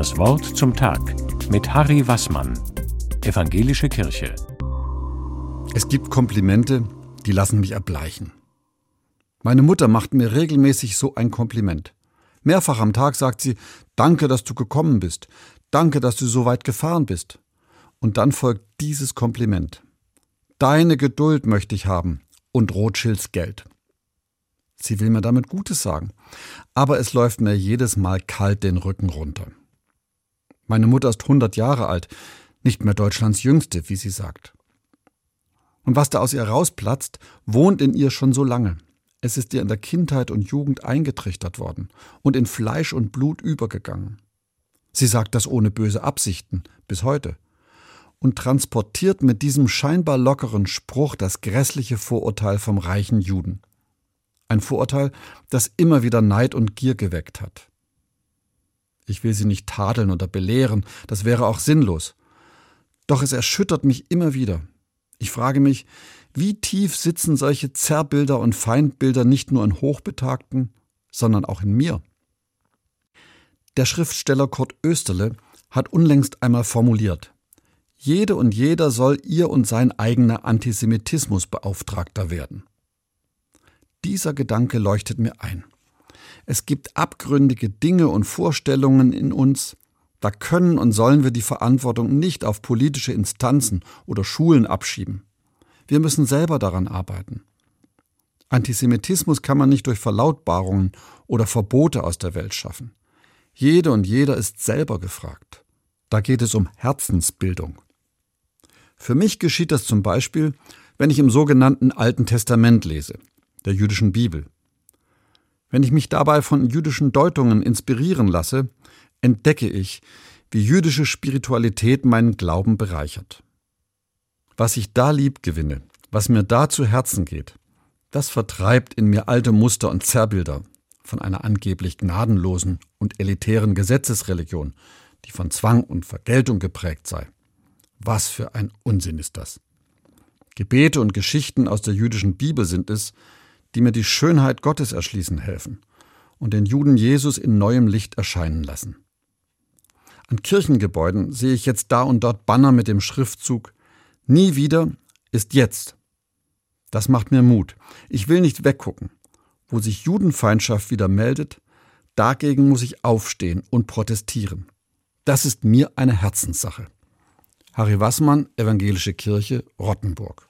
Das Wort zum Tag mit Harry Wassmann, Evangelische Kirche. Es gibt Komplimente, die lassen mich erbleichen. Meine Mutter macht mir regelmäßig so ein Kompliment. Mehrfach am Tag sagt sie, danke, dass du gekommen bist, danke, dass du so weit gefahren bist. Und dann folgt dieses Kompliment. Deine Geduld möchte ich haben und Rothschilds Geld. Sie will mir damit Gutes sagen, aber es läuft mir jedes Mal kalt den Rücken runter. Meine Mutter ist 100 Jahre alt, nicht mehr Deutschlands jüngste, wie sie sagt. Und was da aus ihr rausplatzt, wohnt in ihr schon so lange. Es ist ihr in der Kindheit und Jugend eingetrichtert worden und in Fleisch und Blut übergegangen. Sie sagt das ohne böse Absichten, bis heute, und transportiert mit diesem scheinbar lockeren Spruch das grässliche Vorurteil vom reichen Juden. Ein Vorurteil, das immer wieder Neid und Gier geweckt hat. Ich will sie nicht tadeln oder belehren, das wäre auch sinnlos. Doch es erschüttert mich immer wieder. Ich frage mich, wie tief sitzen solche Zerrbilder und Feindbilder nicht nur in Hochbetagten, sondern auch in mir? Der Schriftsteller Kurt Österle hat unlängst einmal formuliert, jede und jeder soll ihr und sein eigener Antisemitismusbeauftragter werden. Dieser Gedanke leuchtet mir ein. Es gibt abgründige Dinge und Vorstellungen in uns, da können und sollen wir die Verantwortung nicht auf politische Instanzen oder Schulen abschieben. Wir müssen selber daran arbeiten. Antisemitismus kann man nicht durch Verlautbarungen oder Verbote aus der Welt schaffen. Jede und jeder ist selber gefragt. Da geht es um Herzensbildung. Für mich geschieht das zum Beispiel, wenn ich im sogenannten Alten Testament lese der jüdischen Bibel. Wenn ich mich dabei von jüdischen Deutungen inspirieren lasse, entdecke ich, wie jüdische Spiritualität meinen Glauben bereichert. Was ich da lieb gewinne, was mir da zu Herzen geht, das vertreibt in mir alte Muster und Zerrbilder von einer angeblich gnadenlosen und elitären Gesetzesreligion, die von Zwang und Vergeltung geprägt sei. Was für ein Unsinn ist das. Gebete und Geschichten aus der jüdischen Bibel sind es, die mir die Schönheit Gottes erschließen helfen und den Juden Jesus in neuem Licht erscheinen lassen. An Kirchengebäuden sehe ich jetzt da und dort Banner mit dem Schriftzug Nie wieder ist jetzt. Das macht mir Mut. Ich will nicht weggucken. Wo sich Judenfeindschaft wieder meldet, dagegen muss ich aufstehen und protestieren. Das ist mir eine Herzenssache. Harry Wassmann, Evangelische Kirche, Rottenburg.